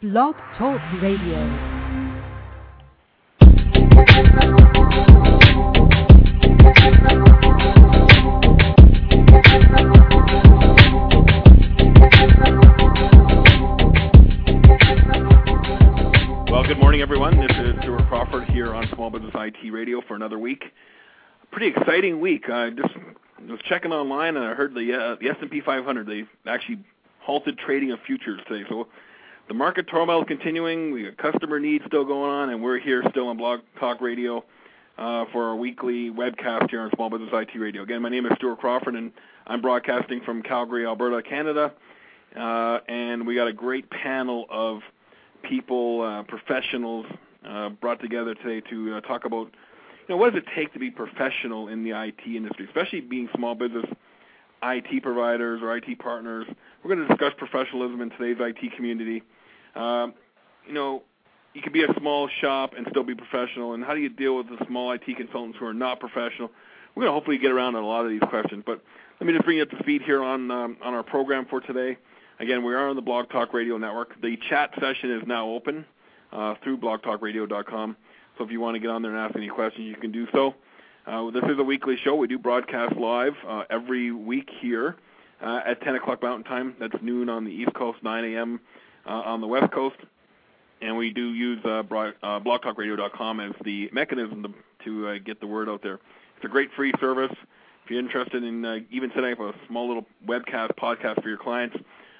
Blog Talk Radio. Well, good morning, everyone. This is Stuart Crawford here on Small Business IT Radio for another week. Pretty exciting week. I just was checking online and I heard the uh, the S&P 500 they actually halted trading of futures today. So the market turmoil is continuing. We got customer needs still going on, and we're here still on Blog Talk Radio uh, for our weekly webcast here on Small Business IT Radio. Again, my name is Stuart Crawford, and I'm broadcasting from Calgary, Alberta, Canada. Uh, and we got a great panel of people, uh, professionals, uh, brought together today to uh, talk about, you know, what does it take to be professional in the IT industry, especially being small business IT providers or IT partners. We're going to discuss professionalism in today's IT community. Um, you know, you can be a small shop and still be professional, and how do you deal with the small IT consultants who are not professional? We're going to hopefully get around on a lot of these questions, but let me just bring you up to speed here on um, on our program for today. Again, we are on the Blog Talk Radio Network. The chat session is now open uh, through blogtalkradio.com. So if you want to get on there and ask any questions, you can do so. Uh, this is a weekly show. We do broadcast live uh, every week here at 10 o'clock Mountain Time. That's noon on the East Coast, 9 a.m. Uh, on the West Coast. And we do use uh, uh, blogtalkradio.com as the mechanism to, to uh, get the word out there. It's a great free service. If you're interested in uh, even setting up a small little webcast podcast for your clients,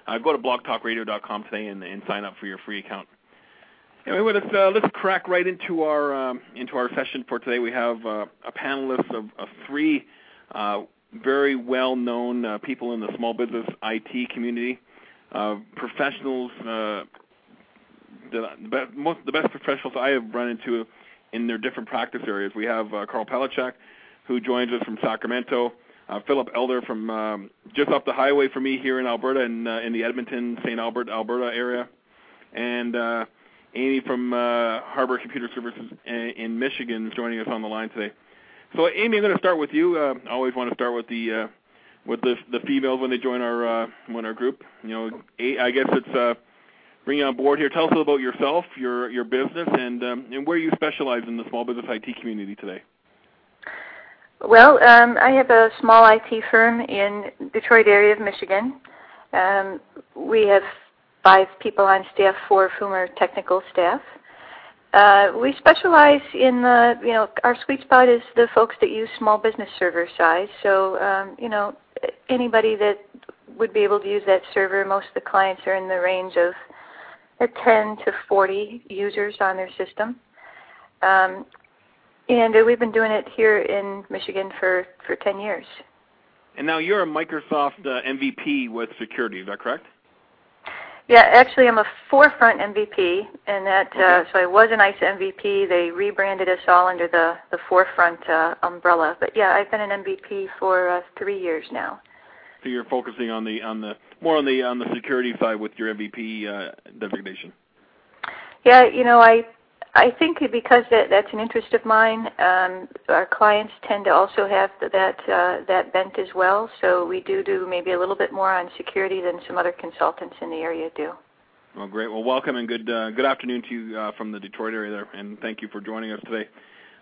uh, go to blogtalkradio.com today and, and sign up for your free account. Anyway, let's uh, let's crack right into our um, into our session for today. We have uh, a panelist of, of three uh, very well-known uh, people in the small business IT community, uh, professionals, uh, the, best, most, the best professionals I have run into in their different practice areas. We have Karl Palachuk, who joins us from Sacramento. Uh, Philip Elder from um, just off the highway for me here in Alberta, in, uh, in the Edmonton, St. Albert, Alberta area, and uh, Amy from uh, Harbor Computer Services in Michigan is joining us on the line today. So, Amy, I'm going to start with you. Uh, I always want to start with the uh, with the the females when they join our uh, when our group. You know, eight, I guess it's uh, bring you on board here. Tell us a little about yourself, your your business, and um, and where you specialize in the small business IT community today. Well, um, I have a small IT firm in Detroit area of Michigan. Um, we have five people on staff, four of whom are technical staff. Uh, we specialize in the, you know, our sweet spot is the folks that use small business server size. So, um, you know, anybody that would be able to use that server, most of the clients are in the range of 10 to 40 users on their system. Um, and uh, we've been doing it here in Michigan for, for 10 years. And now you're a Microsoft uh, MVP with security, is that correct? Yeah, actually, I'm a forefront MVP, and that uh, so I was an ISA MVP. They rebranded us all under the the forefront uh, umbrella. But yeah, I've been an MVP for uh, three years now. So you're focusing on the on the more on the on the security side with your MVP uh, designation. Yeah, you know, I I think because that, that's an interest of mine, um, our clients tend to also have that uh, that bent as well. So we do do maybe a little bit more on security than some other consultants in the area do. Well, great. Well, welcome and good uh, good afternoon to you uh, from the Detroit area there, and thank you for joining us today.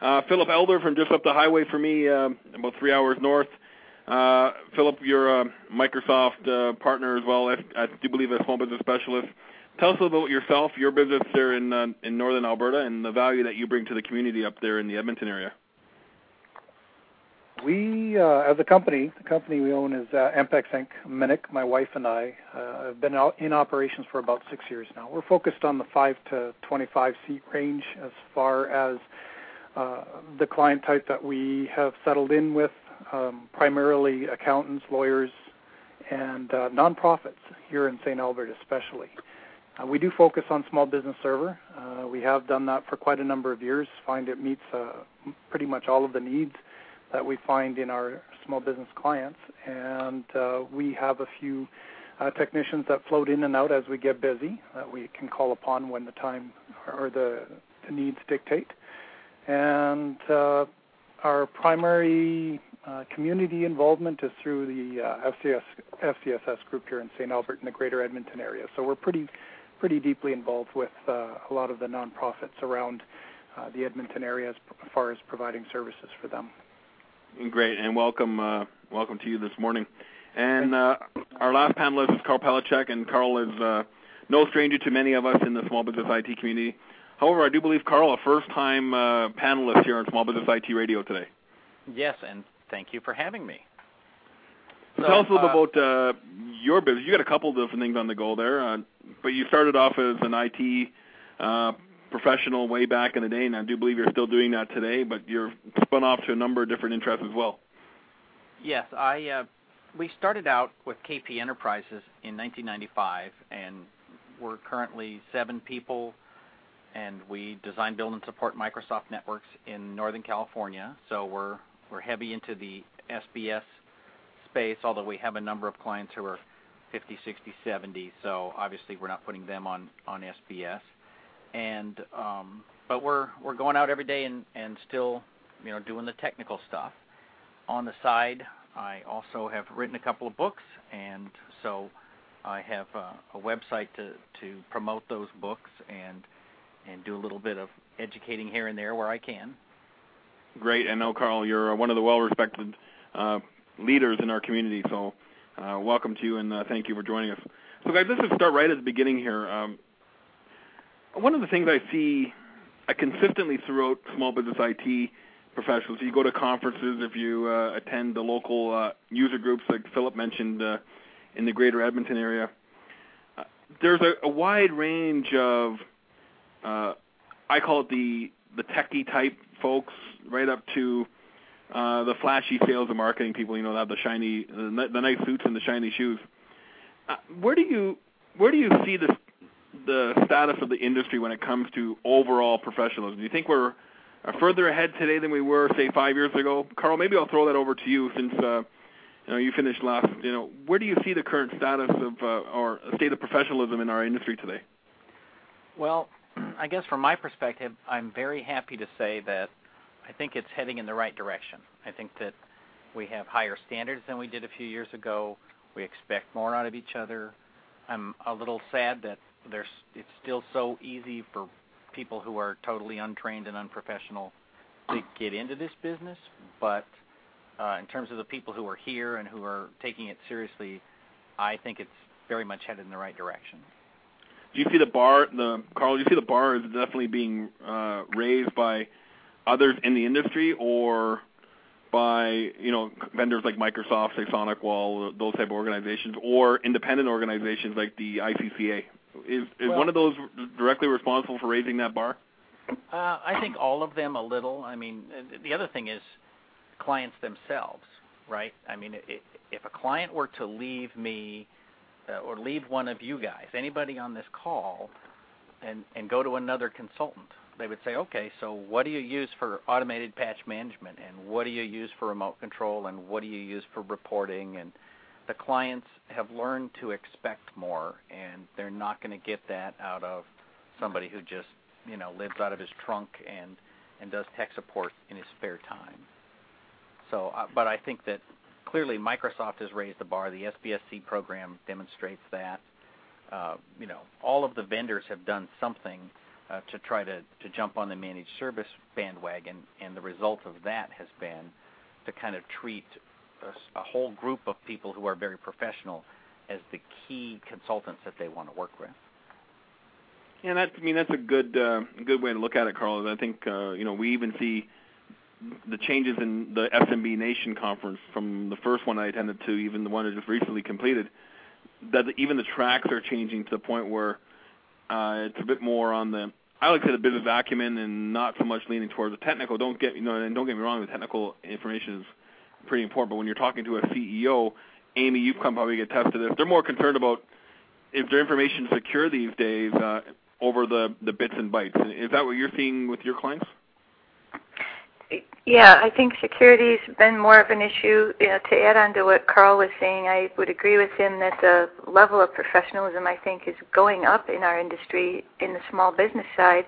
Uh, Philip Elder from just up the highway for me, uh, about three hours north. Uh, Philip, you're a Microsoft partner as well. I, I do believe a small business specialist. Tell us a little about yourself, your business there in uh, in northern Alberta, and the value that you bring to the community up there in the Edmonton area. We, uh, as a company, the company we own is uh, MPECS Inc. Minnick, my wife and I, uh, have been in operations for about six years now. We're focused on the 5 to 25 seat range as far as uh, the client type that we have settled in with, um, primarily accountants, lawyers, and uh, nonprofits here in St. Albert especially. Uh, we do focus on small business server. Uh, we have done that for quite a number of years. Find it meets uh, pretty much all of the needs that we find in our small business clients, and we have a few technicians that float in and out as we get busy that we can call upon when the time or the, needs dictate. And our primary community involvement is through the FCS, FCSS group here in St. Albert in the Greater Edmonton area. So we're pretty pretty deeply involved with uh, a lot of the nonprofits around uh, the Edmonton area as far as providing services for them. Great, and welcome uh, welcome to you this morning. And uh, our last panelist is Karl Palachuk, and Karl is uh, no stranger to many of us in the small business IT community. However, I do believe Karl, a first-time uh, panelist here on Small Business IT Radio today. Yes, and thank you for having me. So, Tell us a little bit about uh, your business. You got a couple of different things on the go there, uh, but you started off as an IT uh, professional way back in the day, and I do believe you're still doing that today. But you're spun off to a number of different interests as well. Yes. Uh, we started out with KP Enterprises in 1995, and we're currently seven people, and we design, build, and support Microsoft networks in Northern California. So we're we're heavy into the SBS space, although we have a number of clients who are 50, 60, 70. So obviously we're not putting them on on SBS. And um, but we're we're going out every day and and still you know doing the technical stuff. On the side, I also have written a couple of books, and so I have uh, a website to to promote those books and and do a little bit of educating here and there where I can. Great, and know Karl, you're one of the well-respected uh, leaders in our community. So, welcome to you, and uh, thank you for joining us. So, guys, let's just start right at the beginning here. Um, one of the things I see uh, consistently throughout small business IT professionals, you go to conferences, if you uh, attend the local uh, user groups, like Philip mentioned uh, in the Greater Edmonton area, uh, there's a, wide range of, uh, I call it the the techie type folks, right up to uh, the flashy sales and marketing people, you know, that have the shiny, the, the nice suits and the shiny shoes. Uh, where do you where do you see the the status of the industry when it comes to overall professionalism? Do you think we're further ahead today than we were, say, five years ago? Karl, maybe I'll throw that over to you since uh, you know you finished last. You know, where do you see the current status of uh, or state of professionalism in our industry today? Well, I guess from my perspective, I'm very happy to say that I think it's heading in the right direction. I think that we have higher standards than we did a few years ago. We expect more out of each other. I'm a little sad that there's it's still so easy for people who are totally untrained and unprofessional to get into this business, but uh, in terms of the people who are here and who are taking it seriously, I think it's very much headed in the right direction. Do you see the bar, the Karl? Do you see the bar is definitely being uh, raised by others in the industry or by you know vendors like Microsoft, say SonicWall, those type of organizations, or independent organizations like the ICCA? Is is well, one of those directly responsible for raising that bar? Uh, I think all of them a little. I mean, the other thing is clients themselves, right? I mean, if a client were to leave me uh, or leave one of you guys, anybody on this call, and and go to another consultant, they would say, okay, so what do you use for automated patch management, and what do you use for remote control, and what do you use for reporting, and the clients have learned to expect more, and they're not going to get that out of somebody who just you know lives out of his trunk and and does tech support in his spare time. So, uh, but I think that clearly Microsoft has raised the bar. The SBSC program demonstrates that. Uh, you know, all of the vendors have done something to try to, to jump on the managed service bandwagon, and the result of that has been to kind of treat a, whole group of people who are very professional as the key consultants that they want to work with. Yeah, that I mean that's a good uh, good way to look at it, Karl. I think uh, you know we even see the changes in the SMB Nation conference from the first one I attended to even the one that just recently completed. That even the tracks are changing to the point where it's a bit more on the I like to say the business acumen and not so much leaning towards the technical. Don't get you know, and don't get me wrong, the technical information is pretty important. But when you're talking to a CEO, Amy, you've come probably get tested this. They're more concerned about is their information secure these days uh, over the the bits and bytes? Is that what you're seeing with your clients? Yeah, I think security's been more of an issue. You know, to add on to what Karl was saying, I would agree with him that the level of professionalism I think is going up in our industry in the small business side.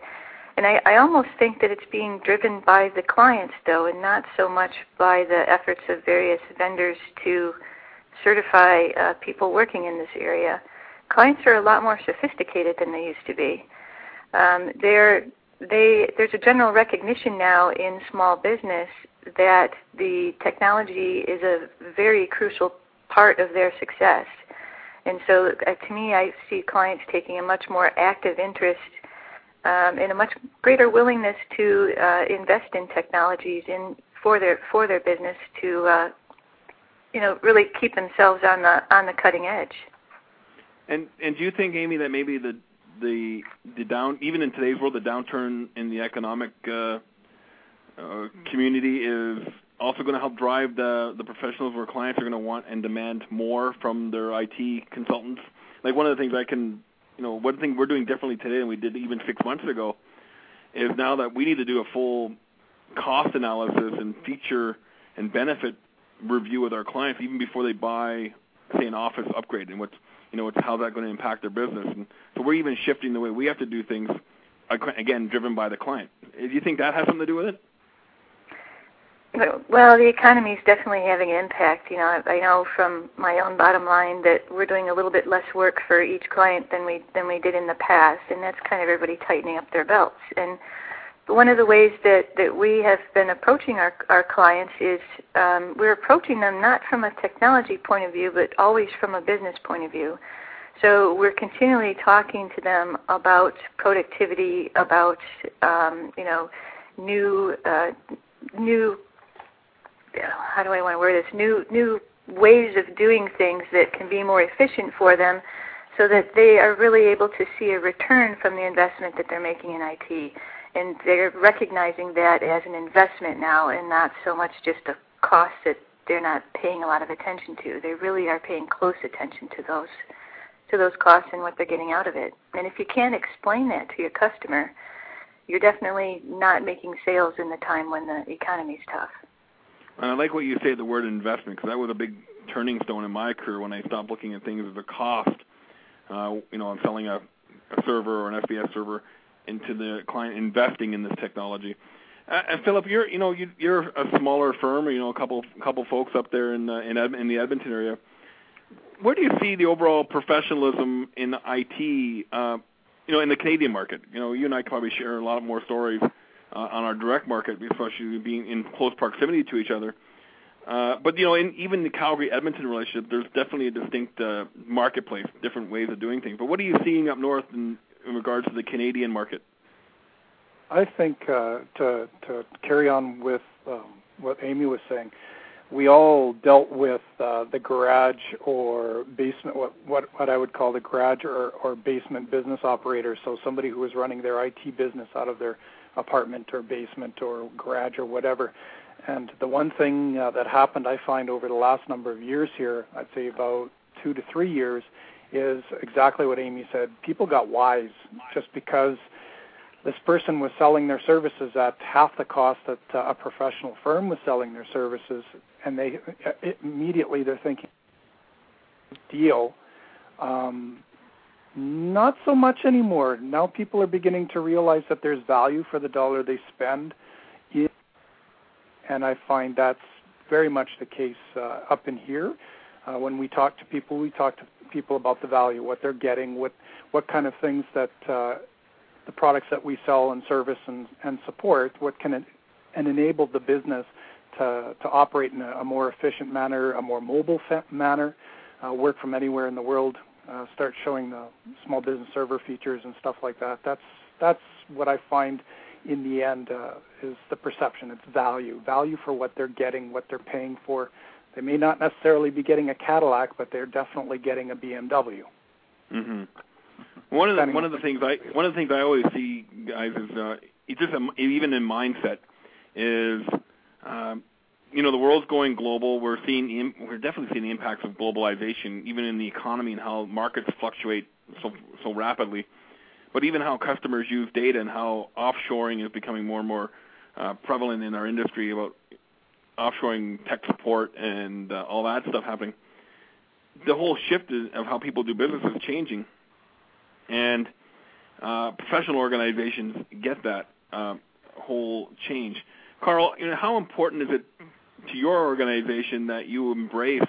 And I, I almost think that it's being driven by the clients though, and not so much by the efforts of various vendors to certify uh, people working in this area. Clients are a lot more sophisticated than they used to be. Um, they're they there's a general recognition now in small business that the technology is a very crucial part of their success. And so, uh, to me, I see clients taking a much more active interest um, and a much greater willingness to uh, invest in technologies in for their for their business to uh, you know really keep themselves on the on the cutting edge. And and do you think, Amy, that maybe the the the down even in today's world the downturn in the economic uh, uh, community is also going to help drive the the professionals where clients are going to want and demand more from their IT consultants. Like one of the things I can, you know, one thing we're doing differently today than we did even six months ago is now that we need to do a full cost analysis and feature and benefit review with our clients even before they buy, say, an office upgrade and what's you know, it's how that going to impact their business. And so we're even shifting the way we have to do things, again, driven by the client. Do you think that has something to do with it? Well, the economy is definitely having an impact. You know, I know from my own bottom line that we're doing a little bit less work for each client than we than we did in the past, and that's kind of everybody tightening up their belts. And one of the ways that, that we have been approaching our, our clients is um, we're approaching them not from a technology point of view, but always from a business point of view. So we're continually talking to them about productivity, about um, you know new uh, new how do I want to word this new new ways of doing things that can be more efficient for them, so that they are really able to see a return from the investment that they're making in IT and they're recognizing that as an investment now and not so much just a cost that they're not paying a lot of attention to. They really are paying close attention to those to those costs and what they're getting out of it. And if you can't explain that to your customer, you're definitely not making sales in the time when the economy's tough. And I like what you say the word investment because that was a big turning stone in my career when I stopped looking at things as a cost. Uh, you know, I'm selling a, a server or an SBS server into the client investing in this technology. Uh, and Philip, you're you know you, you're a smaller firm, you know a couple couple folks up there in uh, in, Ed, in the Edmonton area. Where do you see the overall professionalism in IT? Uh, you know, in the Canadian market. You know, you and I probably share a lot more stories uh, on our direct market, especially being in close proximity to each other. Uh, but you know, in even the Calgary Edmonton relationship, there's definitely a distinct uh, marketplace, different ways of doing things. But what are you seeing up north in, in regards to the Canadian market? I think uh, to to carry on with um, what Amy was saying, we all dealt with uh, the garage or basement, what what what I would call the garage or, or basement business operator. So somebody who was running their IT business out of their apartment or basement or garage or whatever. And the one thing uh, that happened, I find over the last number of years here, I'd say about two to three years, is exactly what Amy said. People got wise just because this person was selling their services at half the cost that uh, a professional firm was selling their services, and they uh, immediately they're thinking deal. Um, not so much anymore. Now people are beginning to realize that there's value for the dollar they spend, and I find that's very much the case uh, up in here. Uh, when we talk to people, we talk to people about the value, what they're getting, what what kind of things that uh, the products that we sell and service and, and support, what can it, and enable the business to to operate in a, a more efficient manner, a more mobile fa- manner, uh, work from anywhere in the world, uh, start showing the small business server features and stuff like that. That's that's what I find in the end uh, is the perception. It's value, value for what they're getting, what they're paying for, they may not necessarily be getting a Cadillac, but they're definitely getting a BMW. Mm-hmm. One of the one of the things I one of the things I always see guys is uh, just a, even in mindset is um, you know the world's going global. We're seeing we're definitely seeing the impacts of globalization, even in the economy and how markets fluctuate so so rapidly. But even how customers use data and how offshoring is becoming more and more uh, prevalent in our industry about offshoring tech support and uh, all that stuff happening. The whole shift of how people do business is changing, and uh, professional organizations get that uh, whole change. Karl, you know, how important is it to your organization that you embrace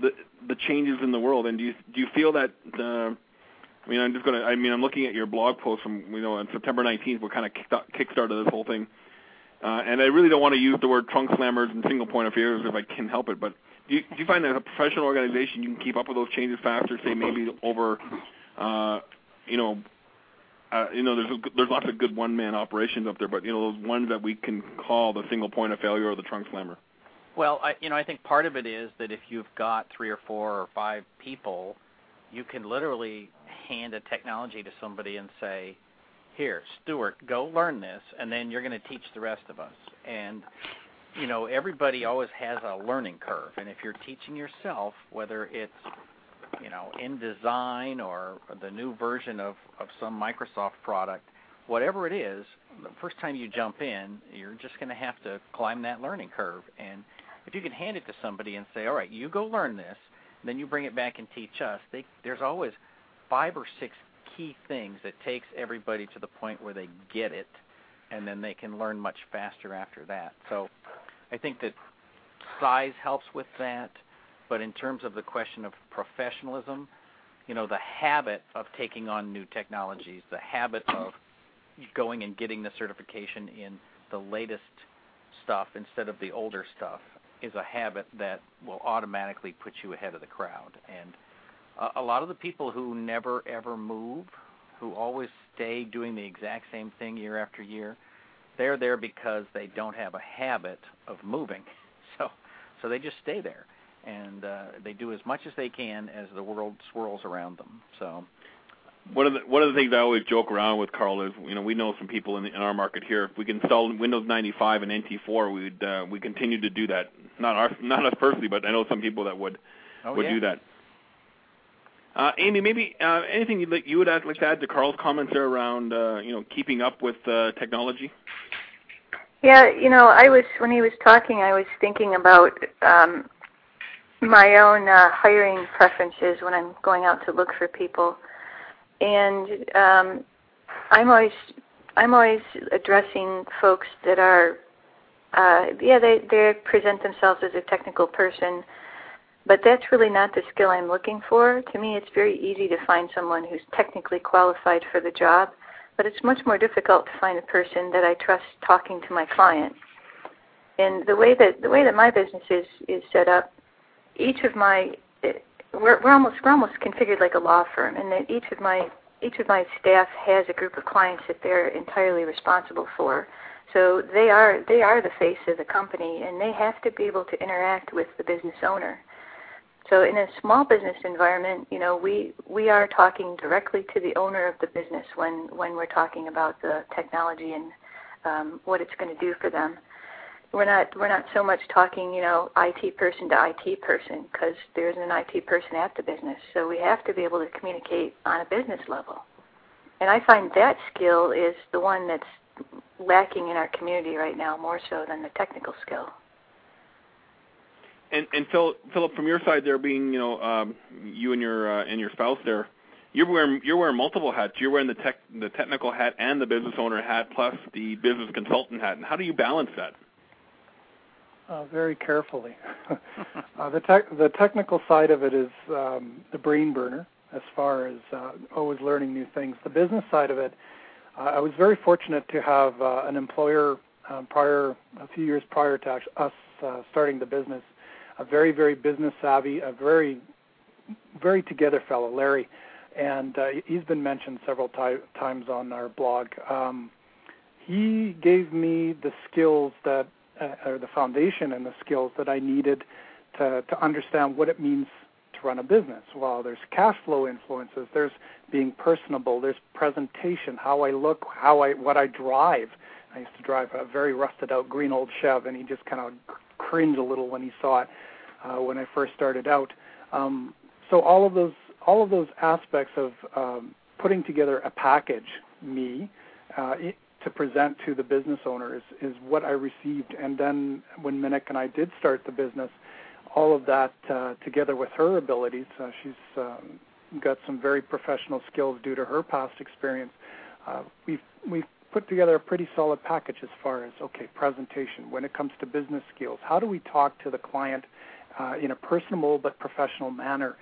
the the changes in the world? And do you do you feel that the I mean, I'm just gonna. I mean, I'm looking at your blog post from you know on September 19th, what kind of kickstarted this whole thing. Uh, and I really don't want to use the word trunk slammers and single point of failures if I can help it. But do you, do you find that a professional organization you can keep up with those changes faster? Say maybe over, uh, you know, uh, you know, there's a, there's lots of good one man operations up there, but you know those ones that we can call the single point of failure or the trunk slammer. Well, I, you know, I think part of it is that if you've got three or four or five people, you can literally hand a technology to somebody and say, "Here, Stuart, go learn this, and then you're going to teach the rest of us." And you know, everybody always has a learning curve, and if you're teaching yourself, whether it's you know InDesign or the new version of of some Microsoft product, whatever it is, the first time you jump in, you're just going to have to climb that learning curve. And if you can hand it to somebody and say, "All right, you go learn this," then you bring it back and teach us. They, there's always five or six key things that takes everybody to the point where they get it, and then they can learn much faster after that. So, I think that size helps with that. But in terms of the question of professionalism, you know, the habit of taking on new technologies, the habit of going and getting the certification in the latest stuff instead of the older stuff is a habit that will automatically put you ahead of the crowd. And a lot of the people who never ever move, who always stay doing the exact same thing year after year, they're there because they don't have a habit of moving. So, so they just stay there, and uh, they do as much as they can as the world swirls around them. So, one of the one of the things I always joke around with Karl is, you know, we know some people in, the, in our market here. If we can install Windows 95 and NT4, we'd uh, we continue to do that. Not our not us personally, but I know some people that would oh, would yeah. do that. Uh, Amy, maybe uh, anything like, you would like to add to Karl's comments there around uh, you know keeping up with technology. Yeah, you know, I was when he was talking, I was thinking about um, my own hiring preferences when I'm going out to look for people and um, I'm always I'm always addressing folks that are yeah they they present themselves as a technical person, but that's really not the skill I'm looking for. To me, it's very easy to find someone who's technically qualified for the job, but it's much more difficult to find a person that I trust talking to my client. And the way that the way that my business is is set up, each of my we're, we're almost we're almost configured like a law firm, and that each of my each of my staff has a group of clients that they're entirely responsible for. So they are they are the face of the company, and they have to be able to interact with the business owner. So in a small business environment, you know, we we are talking directly to the owner of the business when when we're talking about the technology and um, what it's going to do for them. We're not we're not so much talking you know IT person to IT person because there isn't an IT person at the business. So we have to be able to communicate on a business level. And I find that skill is the one that's lacking in our community right now more so than the technical skill Philip from your side there being you know um, you and your uh, and your spouse there you're wearing multiple hats. You're wearing the tech the technical hat and the business owner hat plus the business consultant hat. And how do you balance that? uh, very carefully. uh, the, tech, the technical side of it is um, the brain burner as far as always learning new things. The business side of it, I was very fortunate to have an employer prior, a few years prior to us starting the business, a very, very business savvy, a very, very together fellow, Larry, and uh, he's been mentioned several ty- times on our blog. Um, he gave me the skills that uh, or the foundation and the skills that I needed to to understand what it means to run a business. Well, there's cash flow influences, there's being personable, there's presentation, how I look, how I what I drive. I used to drive a very rusted out green old Chev, and he just kind of cringe a little when he saw it uh, when I first started out. Um, so all of those all of those aspects of um, putting together a package, me, uh, it, to present to the business owner is, is what I received. And then when Minik and I did start the business, all of that uh, together with her abilities, uh, she's um, got some very professional skills due to her past experience. Uh, we've we've put together a pretty solid package as far as okay presentation when it comes to business skills. How do we talk to the client uh, in a personable but professional manner?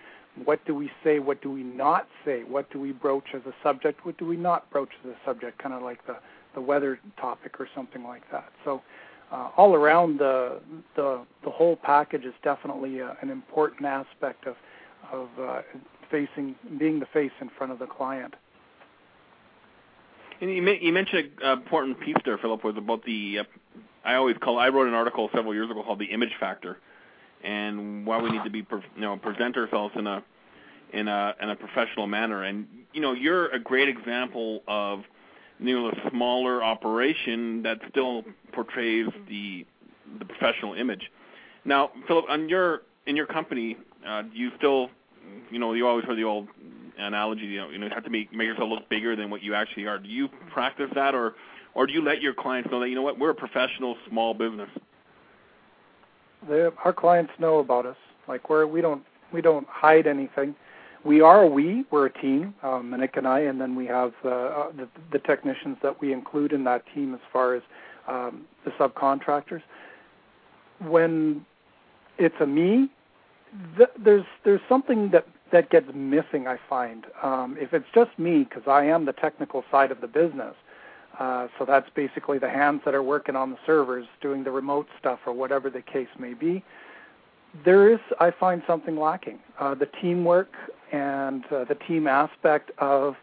What do we say? What do we not say? What do we broach as a subject? What do we not broach as a subject? Kind of like the the weather topic or something like that. So uh, all around the the the whole package is definitely uh, an important aspect of of uh, facing being the face in front of the client. You, mentioned an important piece there, Philip, was about the. Uh, I always call. I wrote an article several years ago called "The Image Factor," and why we need to be, you know, present ourselves in a in a in a professional manner. And you know, you're a great example of you know a smaller operation that still portrays the the professional image. Now, Philip, on your in your company, uh, do you still, you know, you always heard the old analogy, you know, you know, you have to make make yourself look bigger than what you actually are. Do you practice that, or or do you let your clients know that you know what we're a professional small business? They, our clients know about us. Like we're we don't we don't hide anything. We are a we. We're a team, um, Minik and I, and then we have uh, uh, the, the technicians that we include in that team as far as um, the subcontractors. When it's a me, th- there's there's something that that gets missing. I find um, if it's just me, because I am the technical side of the business. Uh, so that's basically the hands that are working on the servers, doing the remote stuff or whatever the case may be. There is, I find, something lacking. Uh, the teamwork and uh, the team aspect of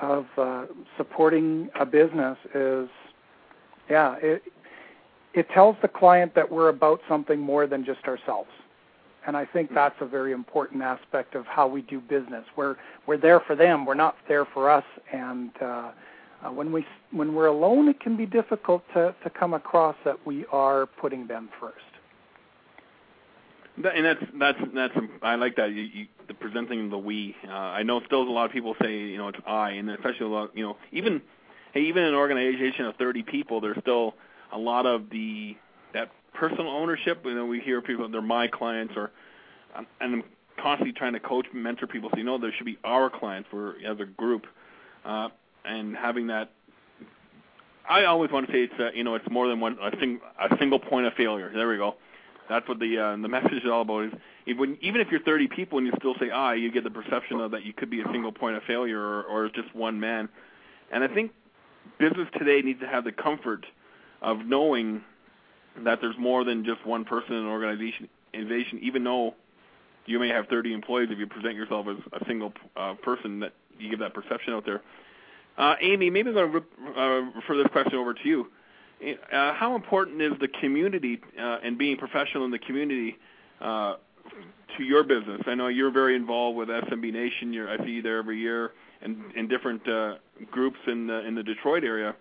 of uh, supporting a business is, yeah, it it tells the client that we're about something more than just ourselves and I think that's a very important aspect of how we do business. We're we're there for them. We're not there for us. And uh, uh, when we when we're alone, it can be difficult to to come across that we are putting them first. and that's that's that's I like that you, you, the presenting the we. Uh, I know still a lot of people say you know it's I, and especially a lot you know even hey even an organization of 30 people, there's still a lot of the personal ownership. You know, we hear people they're my clients, or and I'm constantly trying to coach, mentor people. So you know, there should be our clients for as a group, uh, and having that. I always want to say it's uh, you know it's more than one a, sing, a single point of failure. There we go. That's what the uh, the message is all about. Is even even if you're 30 people and you still say I, you get the perception of that you could be a single point of failure or, or just one man. And I think business today needs to have the comfort of knowing that there's more than just one person in an organization, organization even though you may have 30 employees, if you present yourself as a single uh, person, that you give that perception out there. Uh, Amy, maybe I'm going to uh, refer this question over to you. Uh, how important is the community uh, and being professional in the community uh, to your business? I know you're very involved with SMB Nation. You're, I see you there every year, and in different uh, groups in the in the Detroit area.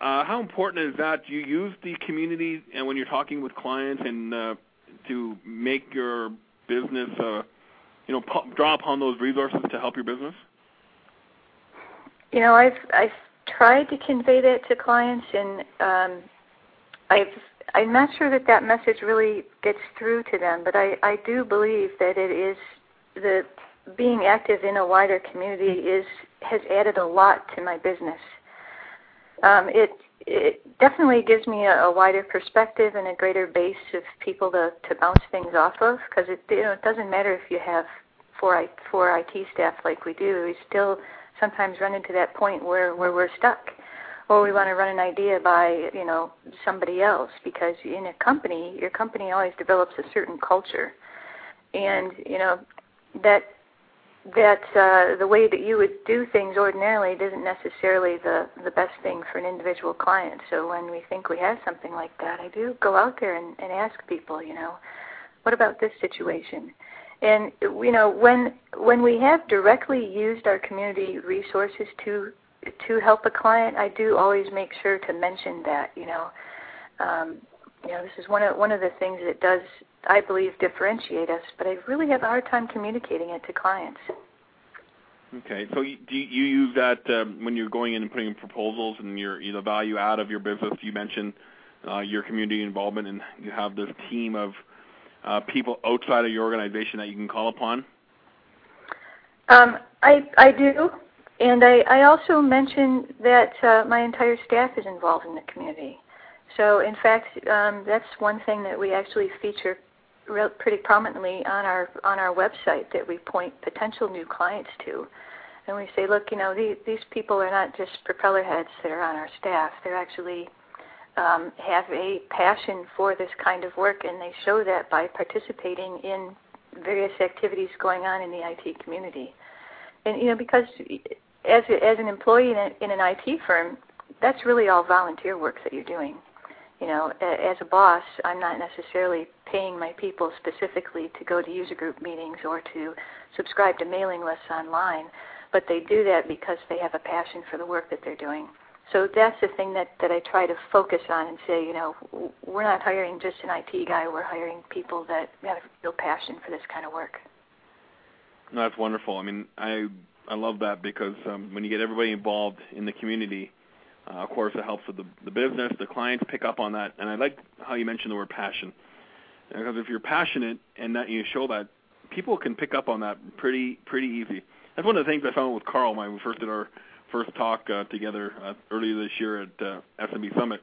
Uh, how important is that? Do you use the community and when you're talking with clients and uh, to make your business, uh, you know, p- draw upon those resources to help your business? You know, I've tried to convey that to clients, and um, I'm not sure that that message really gets through to them. But I I do believe that it is the being active in a wider community is has added a lot to my business um, it it definitely gives me a, a wider perspective and a greater base of people to to bounce things off of because it you know it doesn't matter if you have four I, four IT staff like we do we still sometimes run into that point where where we're stuck. Or we want to run an idea by you know somebody else because in a company your company always develops a certain culture. And you know that that uh, the way that you would do things ordinarily isn't necessarily the the best thing for an individual client. So when we think we have something like that, I do go out there and, and ask people, you know, what about this situation? And you know, when when we have directly used our community resources to to help a client, I do always make sure to mention that, you know. Um, you know, this is one of one of the things that does, I believe, differentiate us. But I really have a hard time communicating it to clients. Okay, so you, do you use that um, when you're going in and putting in proposals and your you know value out of your business? You mentioned uh, your community involvement, and you have this team of uh, people outside of your organization that you can call upon. Um, I I do, and I, I also mention that uh, my entire staff is involved in the community. So in fact, um, that's one thing that we actually feature pretty prominently on our on our website that we point potential new clients to, and we say, look, you know, these these people are not just propeller heads that are on our staff; they're actually um, have a passion for this kind of work, and they show that by participating in various activities going on in the IT community. And you know, because as a, as an employee in, a, in an IT firm, that's really all volunteer work that you're doing you know, as a boss, I'm not necessarily paying my people specifically to go to user group meetings or to subscribe to mailing lists online, but they do that because they have a passion for the work that they're doing. So that's the thing that, that I try to focus on and say, you know, we're not hiring just an IT guy, we're hiring people that have a real passion for this kind of work. No, that's wonderful. I mean, I I love that because um, when you get everybody involved in the community, of course, it helps with the, business. The clients pick up on that, and I like how you mentioned the word passion. Because if you're passionate and that you show that, people can pick up on that pretty pretty easy. That's one of the things I found with Karl when we first did our first talk uh, together uh, earlier this year at uh, SMB Summit.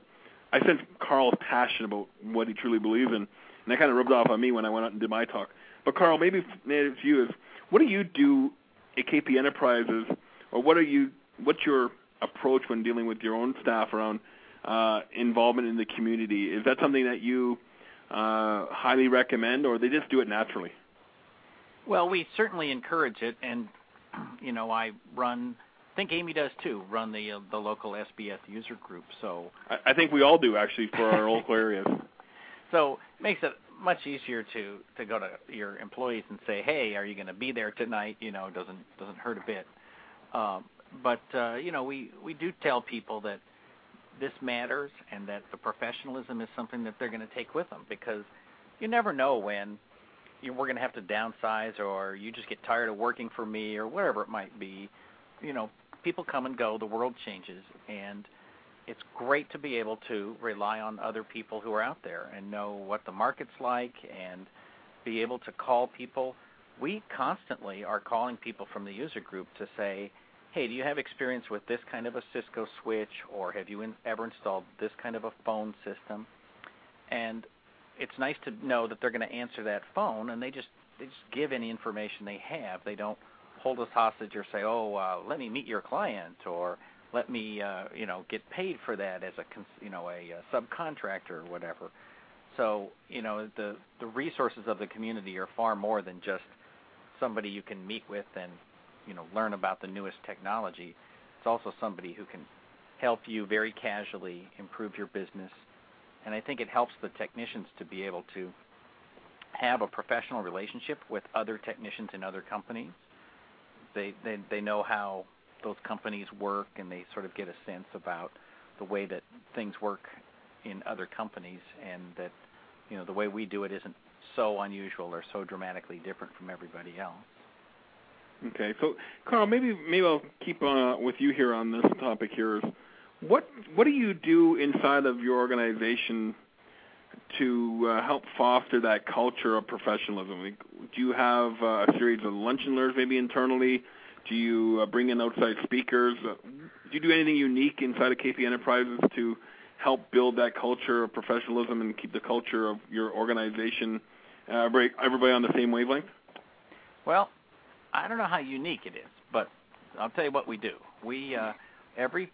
I sensed Karl's passion about what he truly believes in, and that kind of rubbed off on me when I went out and did my talk. But Karl, maybe it's you what do you do at KP Enterprises, or what are you what's your approach when dealing with your own staff around uh, involvement in the community? Is that something that you uh, highly recommend, or they just do it naturally? Well, we certainly encourage it, and you know, I run. I think Amy does too. Run the uh, the local SBS user group. So I, I think we all do actually for our local areas. So it makes it much easier to to go to your employees and say, "Hey, are you going to be there tonight?" You know, doesn't doesn't hurt a bit. Um, but uh, you know, we we do tell people that this matters and that the professionalism is something that they're going to take with them because you never know when you know, we're going to have to downsize or you just get tired of working for me or whatever it might be. You know, people come and go, the world changes, and it's great to be able to rely on other people who are out there and know what the market's like and be able to call people. We constantly are calling people from the user group to say, hey, do you have experience with this kind of a Cisco switch, or have you in, ever installed this kind of a phone system? And it's nice to know that they're going to answer that phone, and they just they just give any information they have. They don't hold us hostage or say, oh, uh, let me meet your client, or let me uh, you know get paid for that as a you know a, a subcontractor or whatever. So you know the the resources of the community are far more than just somebody you can meet with and you know learn about the newest technology. It's also somebody who can help you very casually improve your business, and I think it helps the technicians to be able to have a professional relationship with other technicians in other companies. They they they know how those companies work, and they sort of get a sense about the way that things work in other companies, and that you know the way we do it isn't so unusual or so dramatically different from everybody else. Okay, so Karl, maybe maybe I'll keep uh, with you here on this topic. Here is what what do you do inside of your organization to uh, help foster that culture of professionalism? Do you have uh, a series of lunch and learns maybe internally? Do you uh, bring in outside speakers? Uh, do you do anything unique inside of KP Enterprises to help build that culture of professionalism and keep the culture of your organization uh, everybody on the same wavelength? Well, I don't know how unique it is, but I'll tell you what we do. We uh, every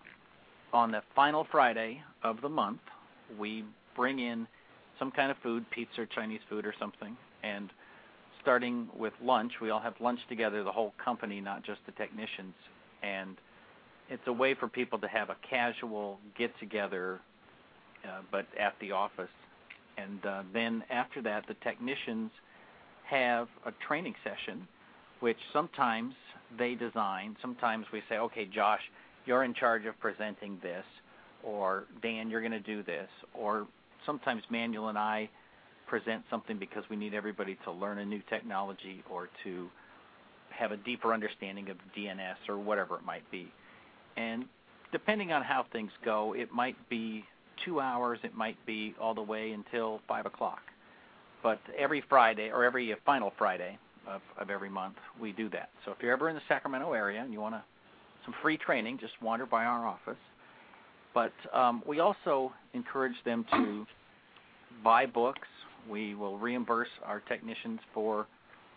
on the final Friday of the month, we bring in some kind of food, pizza Chinese food or something, and starting with lunch, we all have lunch together, the whole company, not just the technicians, and it's a way for people to have a casual get together, uh, but at the office. And uh, then after that, the technicians have a training session which sometimes they design. Sometimes we say, okay, Josh, you're in charge of presenting this, or Dan, you're going to do this, or sometimes Manuel and I present something because we need everybody to learn a new technology or to have a deeper understanding of DNS or whatever it might be. And depending on how things go, it might be two hours, it might be all the way until five o'clock. But every Friday or every final Friday of, of every month, we do that. So if you're ever in the Sacramento area and you want to, some free training, just wander by our office. But um, we also encourage them to buy books. We will reimburse our technicians for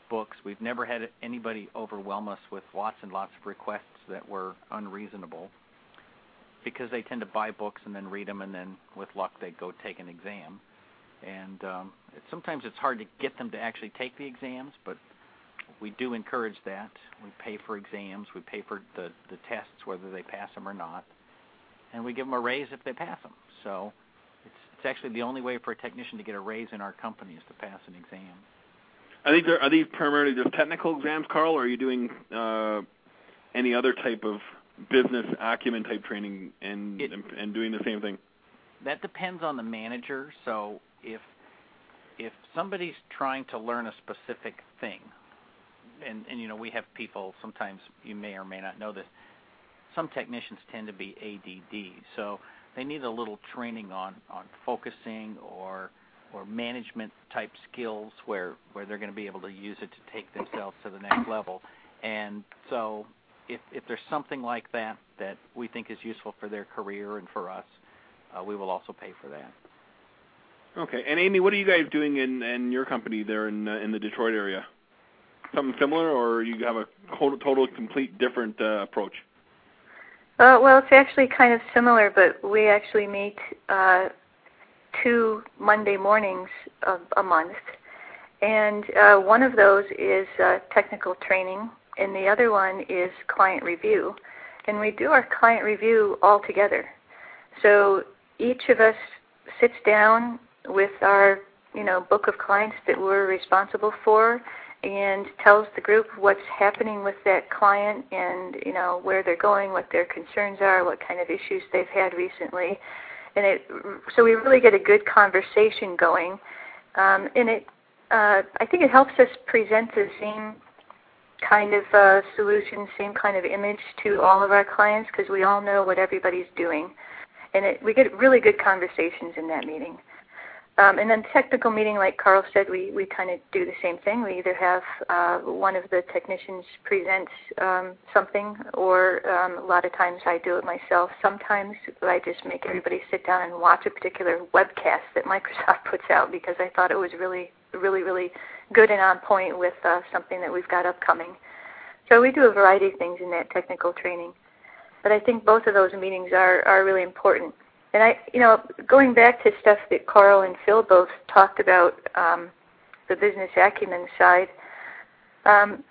books. We've never had anybody overwhelm us with lots and lots of requests that were unreasonable because they tend to buy books and then read them, and then with luck they go take an exam. And um, it, sometimes it's hard to get them to actually take the exams, but we do encourage that. We pay for exams, we pay for the the tests whether they pass them or not, and we give them a raise if they pass them. So it's it's actually the only way for a technician to get a raise in our company is to pass an exam. Are these are these primarily just technical exams, Karl, or are you doing uh, any other type of business acumen type training and It- and doing the same thing? That depends on the manager. So if if somebody's trying to learn a specific thing, and and you know we have people sometimes you may or may not know this. Some technicians tend to be ADD, so they need a little training on on focusing or or management type skills where where they're going to be able to use it to take themselves to the next level. And so if if there's something like that that we think is useful for their career and for us, uh, we will also pay for that. Okay. And Amy, what are you guys doing in in your company there in uh, in the Detroit area? Something similar, or you have a total, complete different uh, approach? Uh, well, it's actually kind of similar, but we actually meet uh, two Monday mornings of a month, and uh, one of those is uh, technical training, and the other one is client review, and we do our client review all together. So each of us sits down with our you know book of clients that we're responsible for and tells the group what's happening with that client and you know where they're going, what their concerns are, what kind of issues they've had recently, and it so we really get a good conversation going, um, and it uh, I think it helps us present the same kind of uh, solution, same kind of image to all of our clients because we all know what everybody's doing, and it, we get really good conversations in that meeting. Um, and then technical meeting, like Karl said, we, we kind of do the same thing. We either have uh, one of the technicians present um, something, or um, a lot of times I do it myself. Sometimes I just make everybody sit down and watch a particular webcast that Microsoft puts out because I thought it was really, really, really good and on point with uh, something that we've got upcoming. So we do a variety of things in that technical training. But I think both of those meetings are, are really important. And I, you know, going back to stuff that Karl and Phil both talked about, um, the business acumen side, um,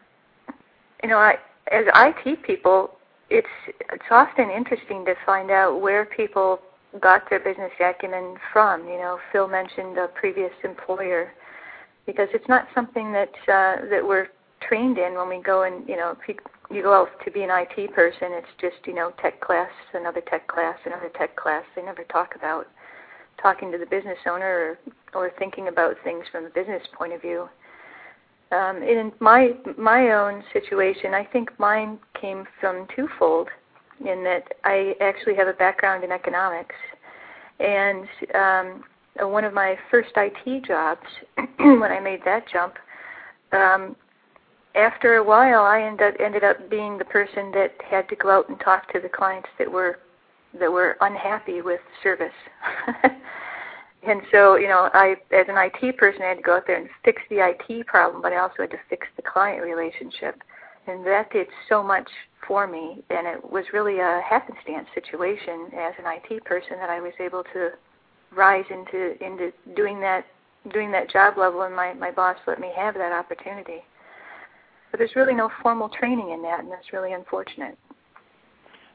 you know, I, as IT people, it's it's often interesting to find out where people got their business acumen from. You know, Phil mentioned a previous employer, because it's not something that uh, that we're trained in when we go and you know you, go out to be an IT person, it's just you know tech class, another tech class, another tech class. They never talk about talking to the business owner or, or thinking about things from a business point of view. Um, in my my own situation, I think mine came from twofold, in that I actually have a background in economics, and um, one of my first IT jobs, when I made that jump, um, after a while, I ended up, ended up being the person that had to go out and talk to the clients that were that were unhappy with service. and so, you know, I as an IT person, I had to go out there and fix the IT problem, but I also had to fix the client relationship, and that did so much for me. And it was really a happenstance situation as an IT person that I was able to rise into into doing that doing that job level, and my my boss let me have that opportunity. But there's really no formal training in that, and that's really unfortunate.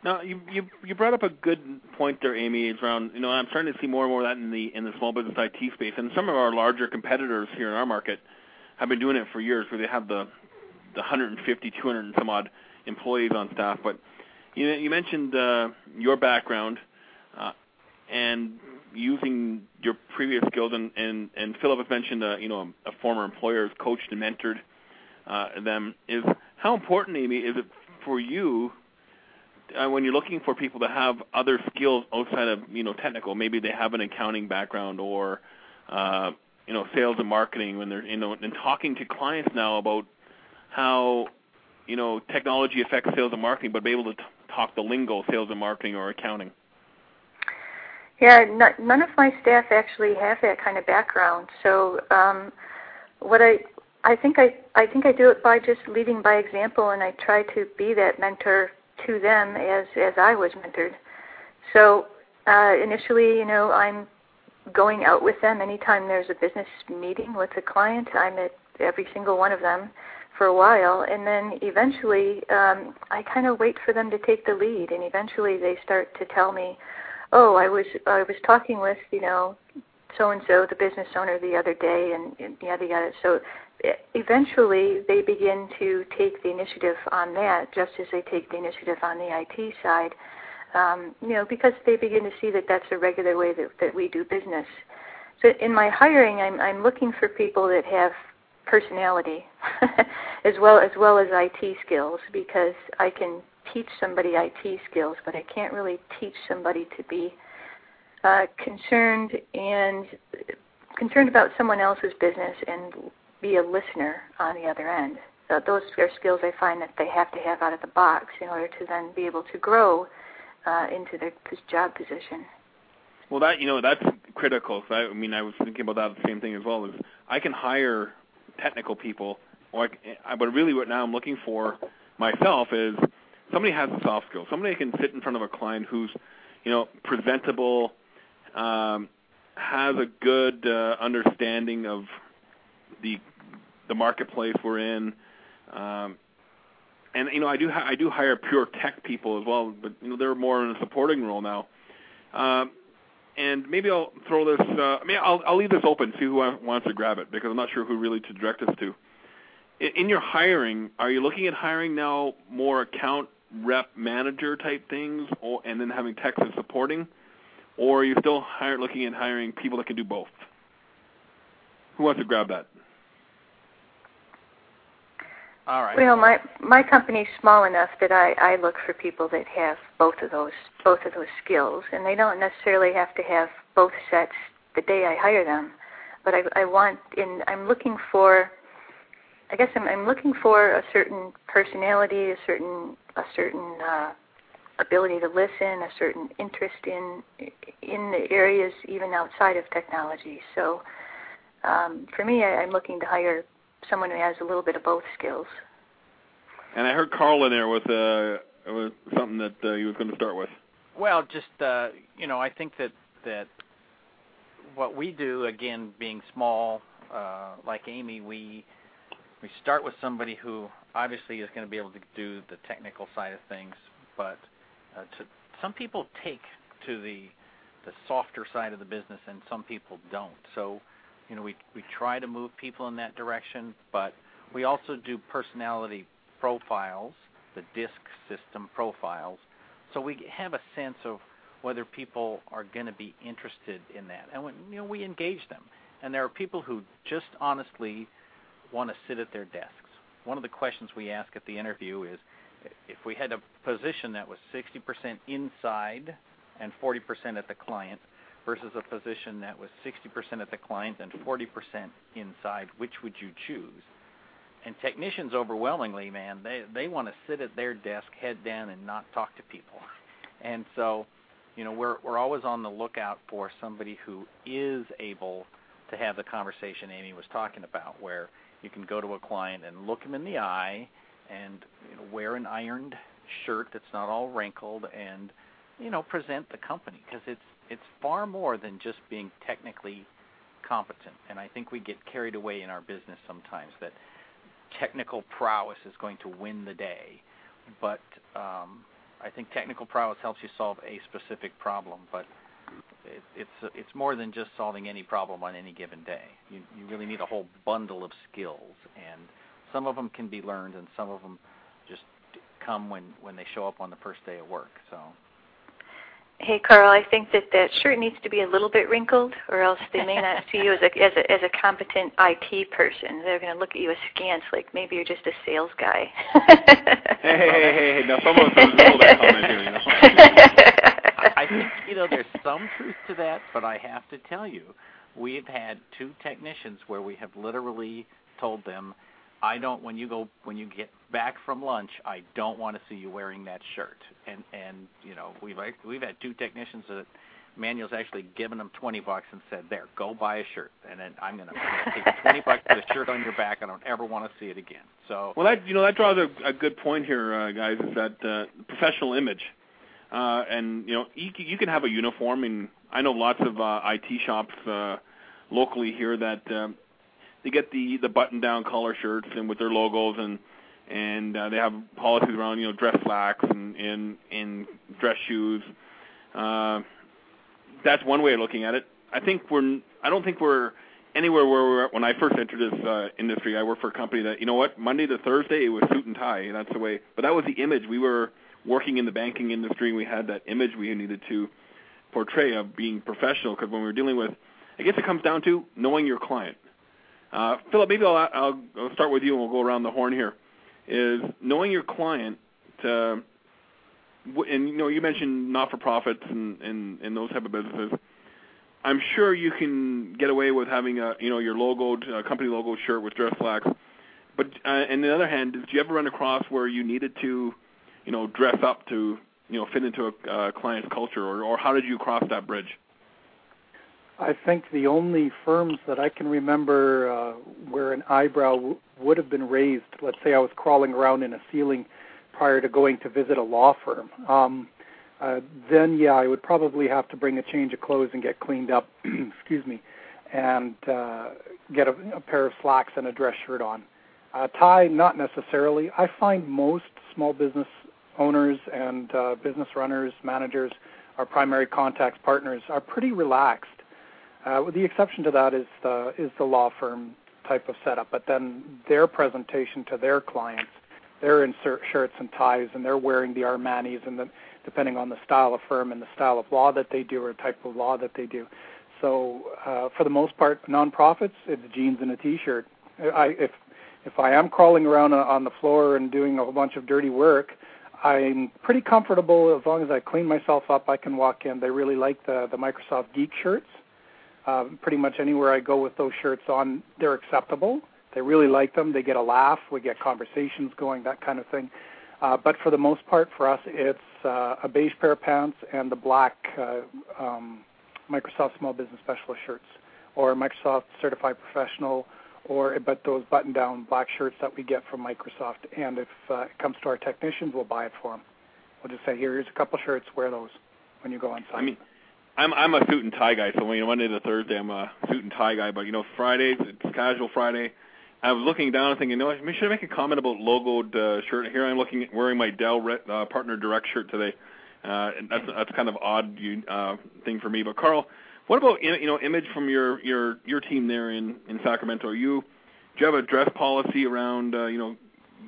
Now, you you you brought up a good point there, Amy. It's around you know I'm starting to see more and more of that in the in the small business IT space, and some of our larger competitors here in our market have been doing it for years, where they have the the 150, 200 and some odd employees on staff. But you you mentioned uh, your background, uh, and using your previous skills, and and, and Philip has mentioned, uh, you know, a, former employer has coached and mentored them. Is how important, Amy, is it for you uh, when you're looking for people to have other skills outside of you know technical? Maybe they have an accounting background or uh, you know sales and marketing when they're you know and talking to clients now about how you know technology affects sales and marketing, but be able to t- talk the lingo, sales and marketing or accounting. Yeah, none of my staff actually have that kind of background. So um, what I I think I I think I do it by just leading by example, and I try to be that mentor to them as as I was mentored. So uh, initially, you know, I'm going out with them anytime there's a business meeting with a client. I'm at every single one of them for a while, and then eventually um, I kind of wait for them to take the lead, and eventually they start to tell me, "Oh, I was I was talking with you know so and so, the business owner, the other day, and, and yada yada." So eventually they begin to take the initiative on that, just as they take the initiative on the IT side. Um, you know, because they begin to see that that's a regular way that, that we do business. So in my hiring, I'm, I'm looking for people that have personality as well as well as IT skills because I can teach somebody IT skills, but I can't really teach somebody to be uh, concerned and concerned about someone else's business and be a listener on the other end. So those are skills I find that they have to have out of the box in order to then be able to grow uh, into their job position. Well, that you know that's critical. So I, I mean, I was thinking about that the same thing as well. Is I can hire technical people, or I, but really what now I'm looking for myself is somebody has the soft skills. Somebody can sit in front of a client who's, you know, presentable, um, has a good uh, understanding of the the marketplace we're in. Um, and you know, I do ha- I do hire pure tech people as well, but you know, they're more in a supporting role now. Um, and maybe I'll throw this. Uh, I mean, I'll I'll leave this open, see who wants to grab it, because I'm not sure who really to direct this to. In, your hiring, are you looking at hiring now more account rep manager type things, or and then having techs as supporting, or are you still looking at hiring people that can do both? Who wants to grab that? All right. Well, my my company's small enough that I I look for people that have both of those both of those skills, and they don't necessarily have to have both sets the day I hire them. But I I want in I'm looking for I guess I'm I'm looking for a certain personality, a certain a certain uh, ability to listen, a certain interest in in the areas even outside of technology. So um, for me, I, I'm looking to hire someone who has a little bit of both skills. And I heard Karl in there with uh, with something that uh, he was going to start with. Well, just uh, you know, I think that that what we do, again, being small, uh, like Amy, we we start with somebody who obviously is going to be able to do the technical side of things, but uh, to, some people take to the the softer side of the business, and some people don't. So you know, we we try to move people in that direction, but we also do personality profiles, the DISC system profiles, so we have a sense of whether people are going to be interested in that. And when you know we engage them, and there are people who just honestly want to sit at their desks. One of the questions we ask at the interview is if we had a position that was 60% inside and 40% at the client, versus a position that was 60% at the client and 40% inside, which would you choose? And technicians overwhelmingly, man, they they want to sit at their desk, head down, and not talk to people. And so, you know, we're we're always on the lookout for somebody who is able to have the conversation Amy was talking about, where you can go to a client and look him in the eye, and you know, wear an ironed shirt that's not all wrinkled, and you know, present the company because it's it's far more than just being technically competent. And I think we get carried away in our business sometimes that technical prowess is going to win the day. But um, I think technical prowess helps you solve a specific problem, but it, it's it's more than just solving any problem on any given day. You you really need a whole bundle of skills, and some of them can be learned, and some of them just come when when they show up on the first day of work. So Hey, Karl, I think that that shirt needs to be a little bit wrinkled, or else they may not see you as a as a as a competent IT person. They're going to look at you askance, like maybe you're just a sales guy. hey, hey, hey, hey, hey! Now, someone hold that comment here. You know? I think you know there's some truth to that, but I have to tell you, we've had two technicians where we have literally told them, I don't when you go when you get back from lunch, I don't want to see you wearing that shirt. And and you know, we've we've had two technicians that Manuel's actually given them 20 bucks and said, "There, go buy a shirt." And then I'm going to take 20 bucks for the shirt on your back. I don't ever want to see it again. So Well, that you know, that draws a, a good point here, uh, guys, is that uh, professional image. Uh, and you know, you, you can have a uniform and I know lots of uh, IT shops uh, locally here that um, they get the the button down collar shirts and with their logos and and uh, they have policies around you know dress slacks and and, and dress shoes. Uh, that's one way of looking at it. I think we're I don't think we're anywhere where we were when I first entered this uh, industry. I worked for a company that you know what Monday to Thursday it was suit and tie. That's the way. But that was the image we were working in the banking industry. We had that image we needed to portray of being professional because when we were dealing with, I guess it comes down to knowing your client. Uh, Philip, maybe I'll, start with you and we'll go around the horn here. Is knowing your client, to, and you mentioned not-for-profits and, those type of businesses. I'm sure you can get away with having a you know your uh, company logo shirt with dress slacks. But uh, on the other hand, did you ever run across where you needed to, you know, dress up to you know fit into a uh, client's culture, or how did you cross that bridge? I think the only firms that I can remember uh, where an eyebrow w- would have been raised, let's say I was crawling around in a ceiling prior to going to visit a law firm, um, uh, then yeah, I would probably have to bring a change of clothes and get cleaned up, excuse me, and uh, get a, a pair of slacks and a dress shirt on. Uh, tie, not necessarily. I find most small business owners and uh, business runners, managers, our primary contacts, partners, are pretty relaxed uh, the exception to that is the is the law firm type of setup, but then their presentation to their clients, they're in shirts and ties, and they're wearing the Armanis, and the, depending on the style of firm and the style of law that they do or type of law that they do. So uh, for the most part, nonprofits, it's jeans and a t-shirt. I, if if I am crawling around on the floor and doing a whole bunch of dirty work, I'm pretty comfortable as long as I clean myself up. I can walk in. They really like the the Microsoft Geek shirts um, pretty much anywhere I go with those shirts on, they're acceptable. They really like them. They get a laugh. We get conversations going, that kind of thing. Uh, but for the most part, for us, it's uh, a beige pair of pants and the black uh, um, Microsoft Small Business Specialist shirts, or Microsoft Certified Professional, or but those button-down black shirts that we get from Microsoft. And if uh, it comes to our technicians, we'll buy it for them. We'll just say, here, here's a couple shirts. Wear those when you go on site. I mean, I'm I'm a suit and tie guy, so you know Monday to Thursday I'm a suit and tie guy. But you know Fridays it's casual Friday. I was looking down and thinking, you know, should I make a comment about logoed uh, shirt? Here I'm looking wearing my Dell uh, Partner Direct shirt today. Uh, and that's that's kind of odd uh, thing for me. But Karl, what about you know image from your your your team there in in Sacramento? Are you do you have a dress policy around uh, you know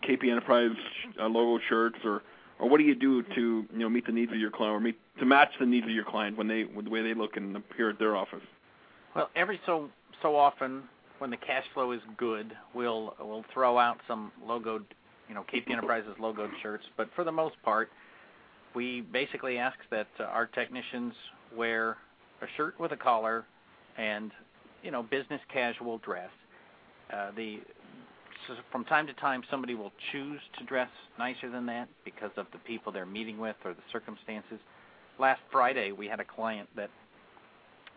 KP Enterprise uh, logo shirts or or what do you do to you know meet the needs of your client or meet to match the needs of your client when they with the way they look and appear at their office? Well, every so so often when the cash flow is good, we'll we'll throw out some logoed, you know, KP Enterprises logoed shirts. But for the most part, we basically ask that uh, our technicians wear a shirt with a collar and you know business casual dress. Uh, the from time to time somebody will choose to dress nicer than that because of the people they're meeting with or the circumstances. Last Friday we had a client that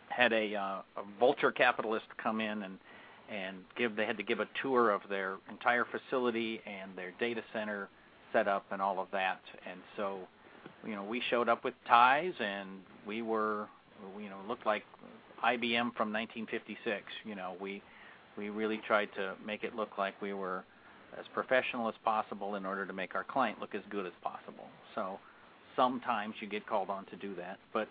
had a, uh, a vulture capitalist come in and and give they had to give a tour of their entire facility and their data center setup and all of that. And so, you know, we showed up with ties and we were you know looked like IBM from 1956. You know, we we really tried to make it look like we were as professional as possible in order to make our client look as good as possible. So sometimes you get called on to do that, but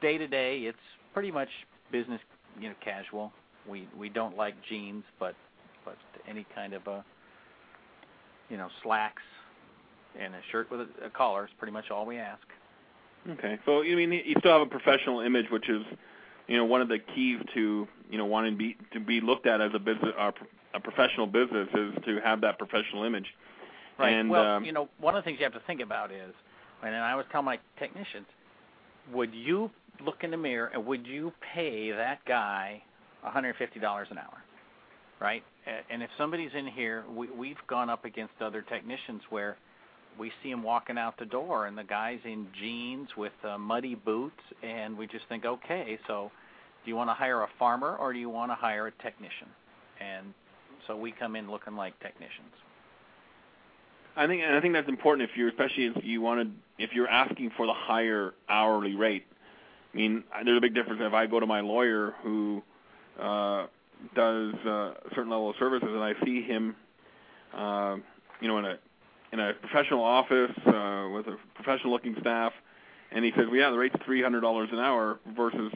day to day it's pretty much business, you know, casual. We we don't like jeans, but but any kind of a you know slacks and a shirt with a, a collar is pretty much all we ask. Okay, so you mean you still have a professional image, which is, you know, one of the keys to you know wanting to be to be looked at as a business, uh, a professional business, is to have that professional image. Right. And, well, um, you know, one of the things you have to think about is, and I always tell my technicians, would you look in the mirror and would you pay that guy $150 an hour? Right? And if somebody's in here, we, we've gone up against other technicians where we see him walking out the door and the guy's in jeans with uh, muddy boots, and we just think, okay, so do you want to hire a farmer or do you want to hire a technician? And so we come in looking like technicians. I think and I think that's important if you're especially if you wanted if you're asking for the higher hourly rate. I mean, there's a big difference if I go to my lawyer who uh, does uh, a certain level of services and I see him, uh, you know, in a in a professional office uh, with a professional looking staff, and he says, "Well, yeah, the rate's three hundred dollars an hour," versus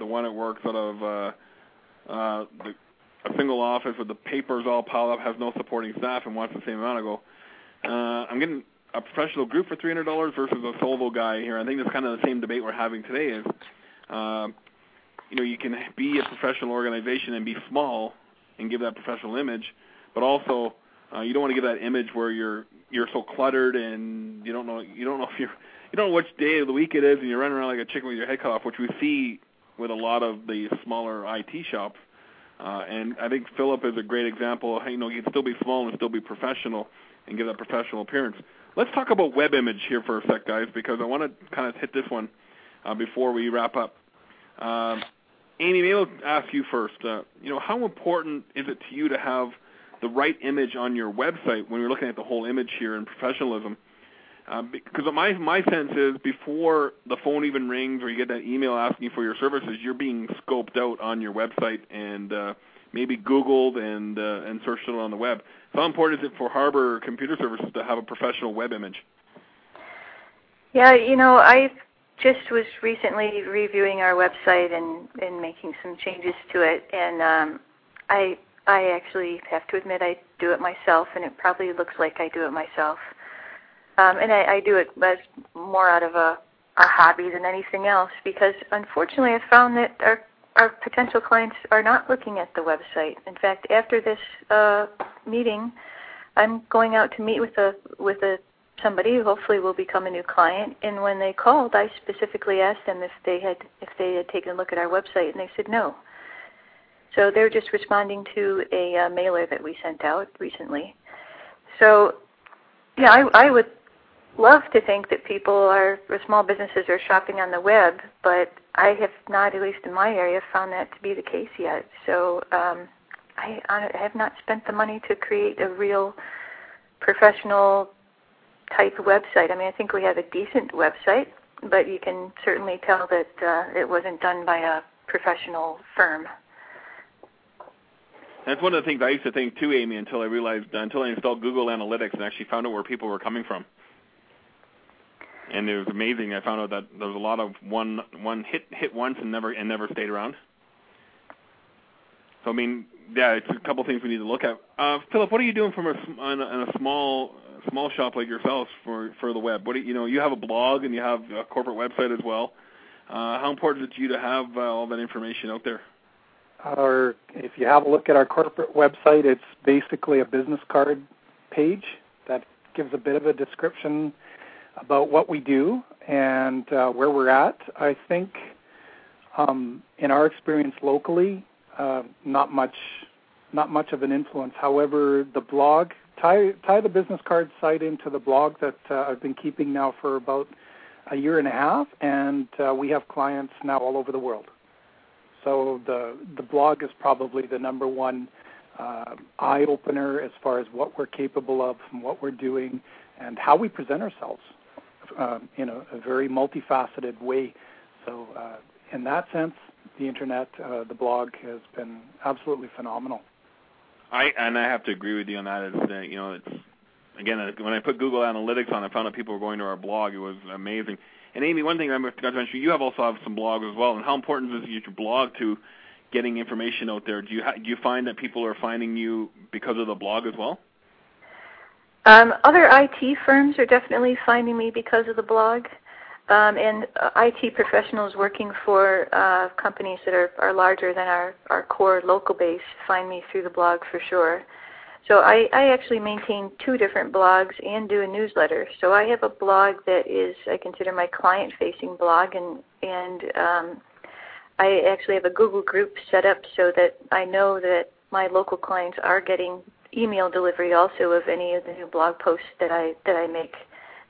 the one that works out of uh, uh, the, a single office with the papers all piled up, has no supporting staff, and wants the same amount. I go, uh, I'm getting a professional group for three hundred dollars versus a solo guy here. I think that's kind of the same debate we're having today. Is uh, you know you can be a professional organization and be small and give that professional image, but also uh, you don't want to give that image where you're you're so cluttered and you don't know you don't know if you're you don't know which day of the week it is and you're running around like a chicken with your head cut off, which we see with a lot of the smaller IT shops. Uh, and I think Philip is a great example. Of, you know, you can still be small and still be professional and give that professional appearance. Let's talk about web image here for a sec, guys, because I want to kind of hit this one uh, before we wrap up. Um, Amy, maybe I'll ask you first. Uh, you know, how important is it to you to have the right image on your website when you're looking at the whole image here in professionalism? Uh, because my my sense is before the phone even rings or you get that email asking for your services, you're being scoped out on your website and uh, maybe Googled and uh, and searched it on the web. How important is it for Harbor Computer Services to have a professional web image? Yeah, you know, I just was recently reviewing our website and and making some changes to it, and um, I I actually have to admit I do it myself, and it probably looks like I do it myself. Um, and I, I do it as more out of a, a hobby than anything else because unfortunately I've found that our our potential clients are not looking at the website. In fact, after this uh, meeting, I'm going out to meet with a with a somebody who hopefully will become a new client. And when they called, I specifically asked them if they had if they had taken a look at our website, and they said no. So they're just responding to a uh, mailer that we sent out recently. So, yeah, I, I would love to think that people are, or small businesses are shopping on the web, but I have not, at least in my area, found that to be the case yet. So um, I, I have not spent the money to create a real professional type website. I mean, I think we have a decent website, but you can certainly tell that uh, it wasn't done by a professional firm. That's one of the things I used to think too, Amy, until I realized until I installed Google Analytics and actually found out where people were coming from. And it was amazing. I found out that there was a lot of one one hit hit once and never and never stayed around. So I mean, yeah, it's a couple things we need to look at. Uh, Philip, what are you doing from a on a, a small small shop like yourself for for the web? What do you, you know? You have a blog and you have a corporate website as well. Uh, how important is it to you to have uh, all that information out there? Our, if you have a look at our corporate website, it's basically a business card page that gives a bit of a description about what we do and uh, where we're at. I think, um, in our experience locally, uh, not much, not much of an influence. However, the blog tie tie the business card site into the blog that uh, I've been keeping now for about a year and a half, and uh, we have clients now all over the world. So the the blog is probably the number one uh, eye opener as far as what we're capable of and what we're doing and how we present ourselves uh, in a, a, very multifaceted way. So uh, in that sense, the internet, uh, the blog has been absolutely phenomenal. I and I have to agree with you on that. Is that you know it's again when I put Google Analytics on, I found out people were going to our blog. It was amazing. And Amy, one thing I forgot to mention, you have also have some blogs as well. And how important is your blog to getting information out there? Do you ha- do you find that people are finding you because of the blog as well? Um, other IT firms are definitely finding me because of the blog. um, and uh, IT professionals working for uh, companies that are, are larger than our, our core local base find me through the blog for sure. So I, I actually maintain two different blogs and do a newsletter. So I have a blog that is I consider my client-facing blog, and and um, I actually have a Google group set up so that I know that my local clients are getting email delivery also of any of the new blog posts that I that I make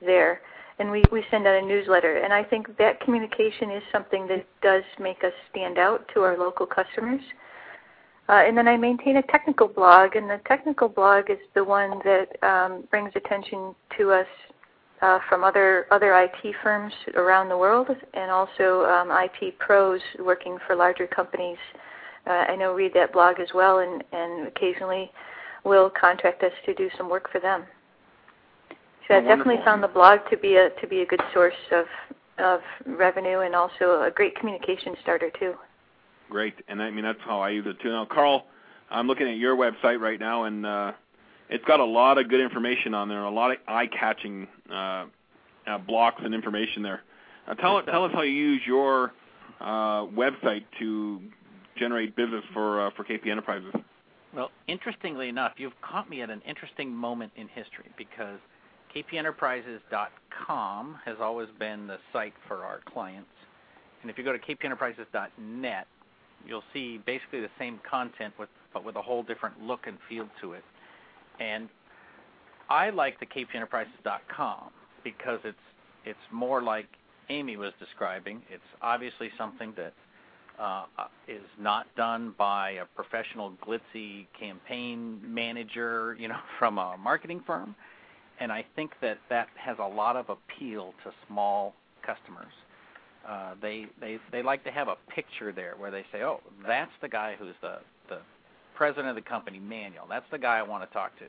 there. And we, we send out a newsletter. And I think that communication is something that does make us stand out to our local customers. Uh, and then I maintain a technical blog, and the technical blog is the one that um, brings attention to us uh, from other other IT firms around the world, and also um, IT pros working for larger companies. Uh, I know read that blog as well, and, and occasionally will contract us to do some work for them. So oh, I've definitely found the blog to be a to be a good source of of revenue and also a great communication starter too. Great, and I mean that's how I use it too. Now, Karl, I'm looking at your website right now, and uh, it's got a lot of good information on there, a lot of eye-catching uh, uh, blocks and information there. Uh, tell tell us how you use your uh, website to generate business for uh, for KP Enterprises. Well, interestingly enough, you've caught me at an interesting moment in history because kpenterprises.com has always been the site for our clients. And if you go to kpenterprises.net, you'll see basically the same content with but with a whole different look and feel to it. And I like the kpenterprises.com because it's it's more like Amy was describing. It's obviously something that uh, is not done by a professional glitzy campaign manager, you know, from a marketing firm. And I think that that has a lot of appeal to small customers. Uh, they they they like to have a picture there where they say, "Oh, that's the guy who's the the president of the company, Manuel. That's the guy I want to talk to.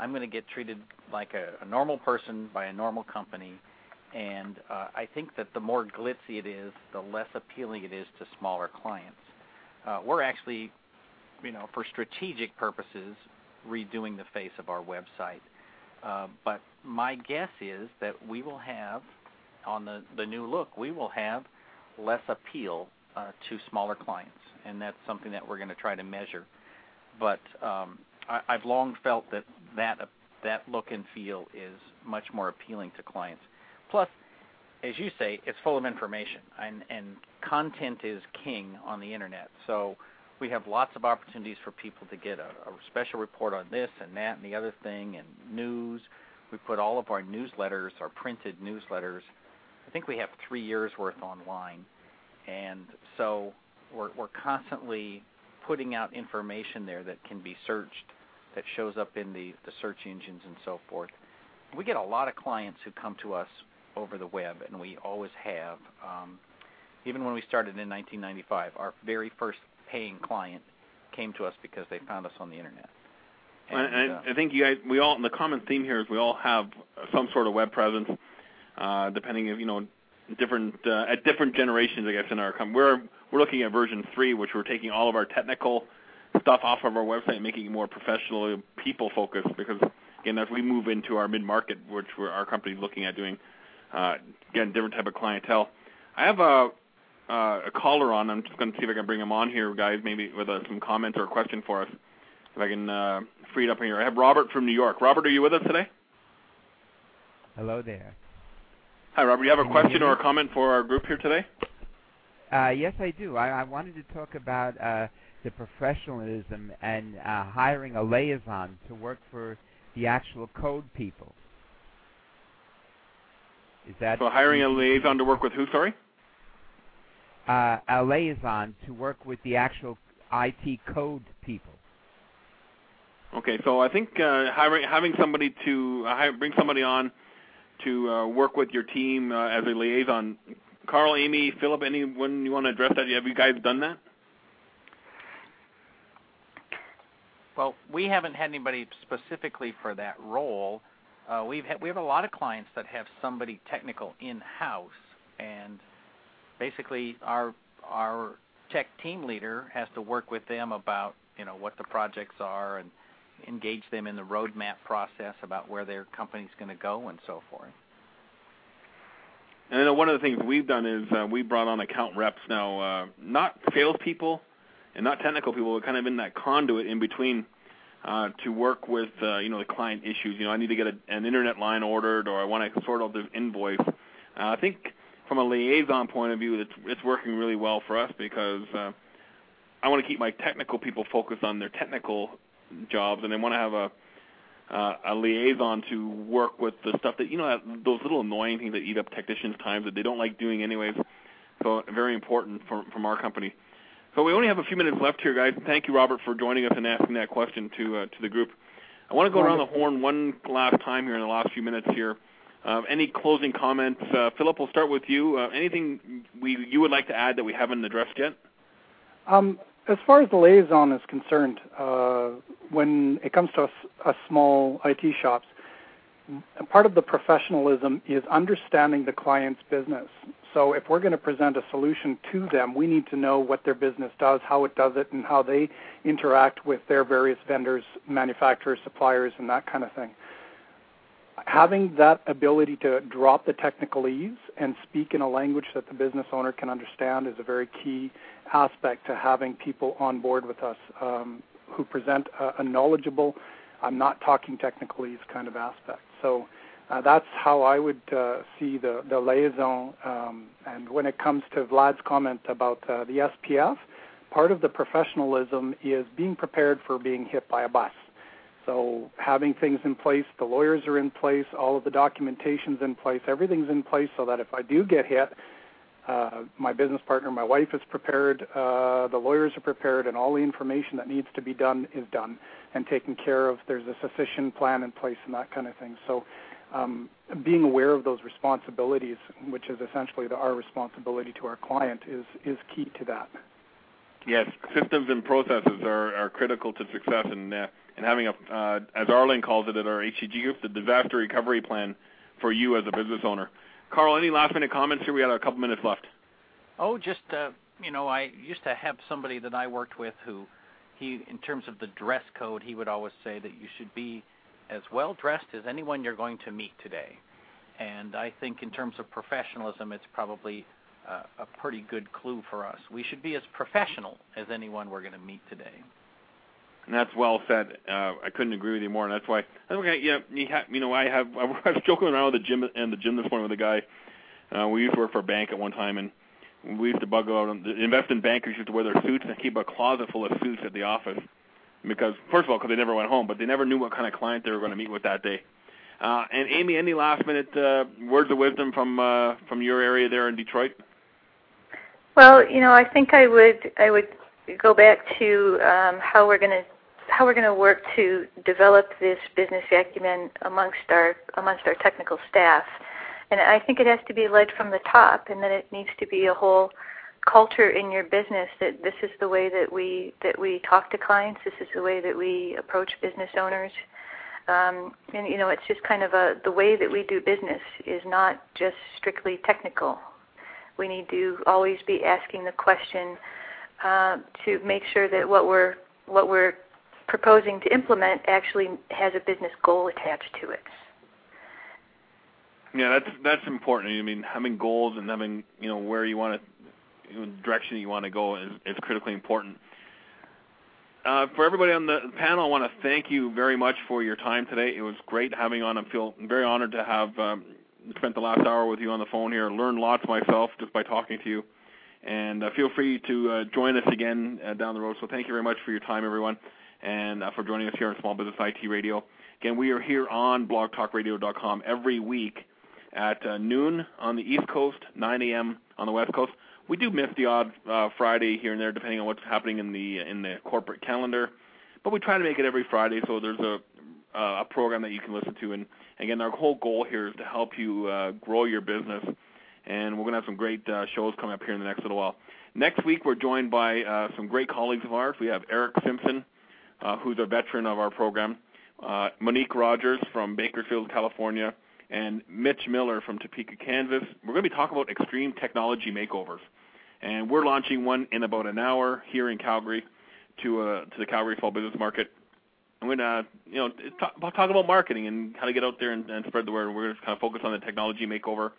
I'm going to get treated like a, a normal person by a normal company." And uh, I think that the more glitzy it is, the less appealing it is to smaller clients. Uh, we're actually, you know, for strategic purposes, redoing the face of our website. Uh, but my guess is that we will have on the, the new look, we will have less appeal uh, to smaller clients, and that's something that we're going to try to measure. But um, I, I've long felt that that that look and feel is much more appealing to clients. Plus, as you say, it's full of information, and, and content is king on the internet. So we have lots of opportunities for people to get a, a special report on this and that and the other thing, and news. We put all of our newsletters, our printed newsletters, I think we have three years worth online, and so we're we're constantly putting out information there that can be searched, that shows up in the the search engines and so forth. We get a lot of clients who come to us over the web, and we always have. Um, even when we started in 1995, our very first paying client came to us because they found us on the internet. And, and uh, I think you guys, we all, the common theme here is we all have some sort of web presence uh, depending if you know different uh, at different generations, I guess in our company. We're we're looking at version three, which we're taking all of our technical stuff off of our website and making it more professional, people focused. Because again, as we move into our mid market, which we're, our company's looking at doing, again, different type of clientele. I have a uh, a caller on. I'm just going to see if I can bring him on here, guys, maybe with uh, some comments or a question for us. If I can uh, free it up here. I have Robert from New York. Robert, are you with us today? Hello there. Hi, Robert. You have a question or a comment for our group here today? Uh, yes, I do. I, I wanted to talk about uh, the professionalism and uh, hiring a liaison to work for the actual code people. Is that so? Hiring a liaison to work with who? Sorry. Uh, a liaison to work with the actual IT code people. Okay, so I think uh, hiring, having somebody to uh, bring somebody on to uh, work with your team uh, as a liaison. Karl, Amy, Philip, anyone you want to address that? Have you guys done that? Well, we haven't had anybody specifically for that role. Uh, we've had, we have a lot of clients that have somebody technical in house, and basically our our tech team leader has to work with them about you know what the projects are and engage them in the roadmap process about where their company's going to go and so forth. And I know one of the things we've done is uh, we brought on account reps now, uh, not salespeople and not technical people, but kind of in that conduit in between to work with uh, the client issues. I need to get an internet line ordered, or I want to sort out this invoice. Uh, I think from a liaison point of view, it's working really well for us because uh, I want to keep my technical people focused on their technical jobs, and I want to have a uh, liaison to work with the stuff that you know those little annoying things that eat up technicians' time that they don't like doing anyways. So very important from our company. So we only have a few minutes left here, guys. Thank you, Robert, for joining us and asking that question to uh, to the group. I want to go around the horn one last time here in the last few minutes here. Uh, any closing comments? Uh, Philip, we'll start with you. Uh, anything we you would like to add that we haven't addressed yet? Um, as far as the liaison is concerned, uh, when it comes to a, small IT shops, part of the professionalism is understanding the client's business. So if we're going to present a solution to them, we need to know what their business does, how it does it, and how they interact with their various vendors, manufacturers, suppliers, and that kind of thing. Having that ability to drop the technicalese and speak in a language that the business owner can understand is a very key aspect to having people on board with us um, who present a, a knowledgeable, I'm not talking technicalese kind of aspect. So uh, that's how I would uh, see the, the liaison. Um, and when it comes to Vlad's comment about uh, the SPF, part of the professionalism is being prepared for being hit by a bus. So having things in place, the lawyers are in place, all of the documentation's in place, everything's in place so that if I do get hit, uh, my business partner, my wife is prepared, uh, the lawyers are prepared, and all the information that needs to be done is done and taken care of. There's a succession plan in place and that kind of thing. So, um, being aware of those responsibilities, which is essentially the, our responsibility to our client, is is key to that. Yes, systems and processes are, are critical to success, and uh, and having a, uh, as Arlin calls it at our HTG group, the disaster recovery plan for you as a business owner. Karl, any last minute comments here? We got a couple minutes left. Oh, just uh, you know, I used to have somebody that I worked with who he, in terms of the dress code, he would always say that you should be as well dressed as anyone you're going to meet today. And I think in terms of professionalism, it's probably uh, a pretty good clue for us. We should be as professional as anyone we're going to meet today. And that's well said. Uh, I couldn't agree with you more, and that's why. Okay, yeah, you, ha- you know, I have. I was joking around with the gym and the gym this morning with a guy. Uh, we used to work for a bank at one time, and we used to bug out. The investment bankers used to wear their suits and keep a closet full of suits at the office because, first of all, because they never went home, but they never knew what kind of client they were going to meet with that day. Uh, and Amy, any last minute uh, words of wisdom from uh, from your area there in Detroit? Well, you know, I think I would I would go back to um, how we're going to how we're going to work to develop this business acumen amongst our amongst our technical staff. And I think it has to be led from the top, and that it needs to be a whole culture in your business that this is the way that we that we talk to clients. This is the way that we approach business owners. Um, and you know, it's just kind of a the way that we do business is not just strictly technical. We need to always be asking the question uh, to make sure that what we're what we're proposing to implement actually has a business goal attached to it. Yeah, that's that's important. I mean, having goals and having you know where you want to, you know, direction you want to go is, is critically important. Uh, for everybody on the panel, I want to thank you very much for your time today. It was great having on. I feel very honored to have um, spent the last hour with you on the phone here. Learned lots myself just by talking to you. And uh, feel free to uh, join us again uh, down the road. So thank you very much for your time, everyone and uh, for joining us here on Small Business IT Radio. Again, we are here on blogtalkradio.com every week at uh, noon on the East Coast, 9 a.m. on the West Coast. We do miss the odd uh, Friday here and there, depending on what's happening in the in the corporate calendar, but we try to make it every Friday. So there's a uh, a program that you can listen to. And again, our whole goal here is to help you uh, grow your business. And we're going to have some great uh, shows coming up here in the next little while. Next week, we're joined by uh, some great colleagues of ours. We have Erick Simpson, who's a veteran of our program, uh, Monique Rogers from Bakersfield, California, and Mitch Miller from Topeka, Kansas. We're going to be talking about extreme technology makeovers, and we're launching one in about an hour here in Calgary to uh, to the Calgary Fall Business Market. I'm going to you know talk, talk about marketing and how to get out there and, and spread the word. We're going to kind of focus on the technology makeover.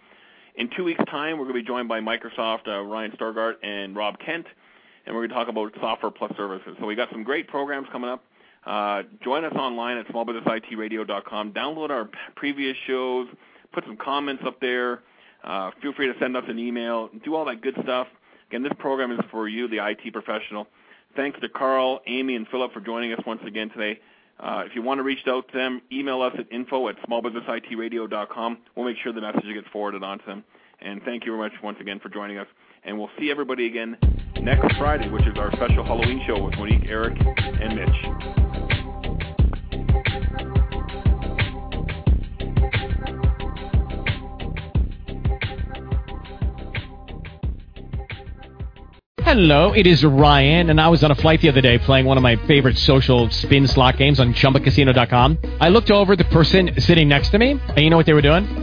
In two weeks' time, we're going to be joined by Microsoft, uh, Ryan Stargart, and Rob Kent, and we're going to talk about software plus services. So we got some great programs coming up. Uh, join us online at smallbusinessitradio.com. Download our previous shows. Put some comments up there. Uh, feel free to send us an email. Do all that good stuff. Again, this program is for you, the IT professional. Thanks to Karl, Amy, and Philip for joining us once again today. Uh, if you want to reach out to them, email us at info at smallbusinessitradio.com. We'll make sure the message gets forwarded on to them. And thank you very much once again for joining us. And we'll see everybody again next Friday, which is our special Halloween show with Monique, Eric, and Mitch. Hello, it is Ryan, and I was on a flight the other day playing one of my favorite social spin slot games on ChumbaCasino.com. I looked over the person sitting next to me, and you know what they were doing?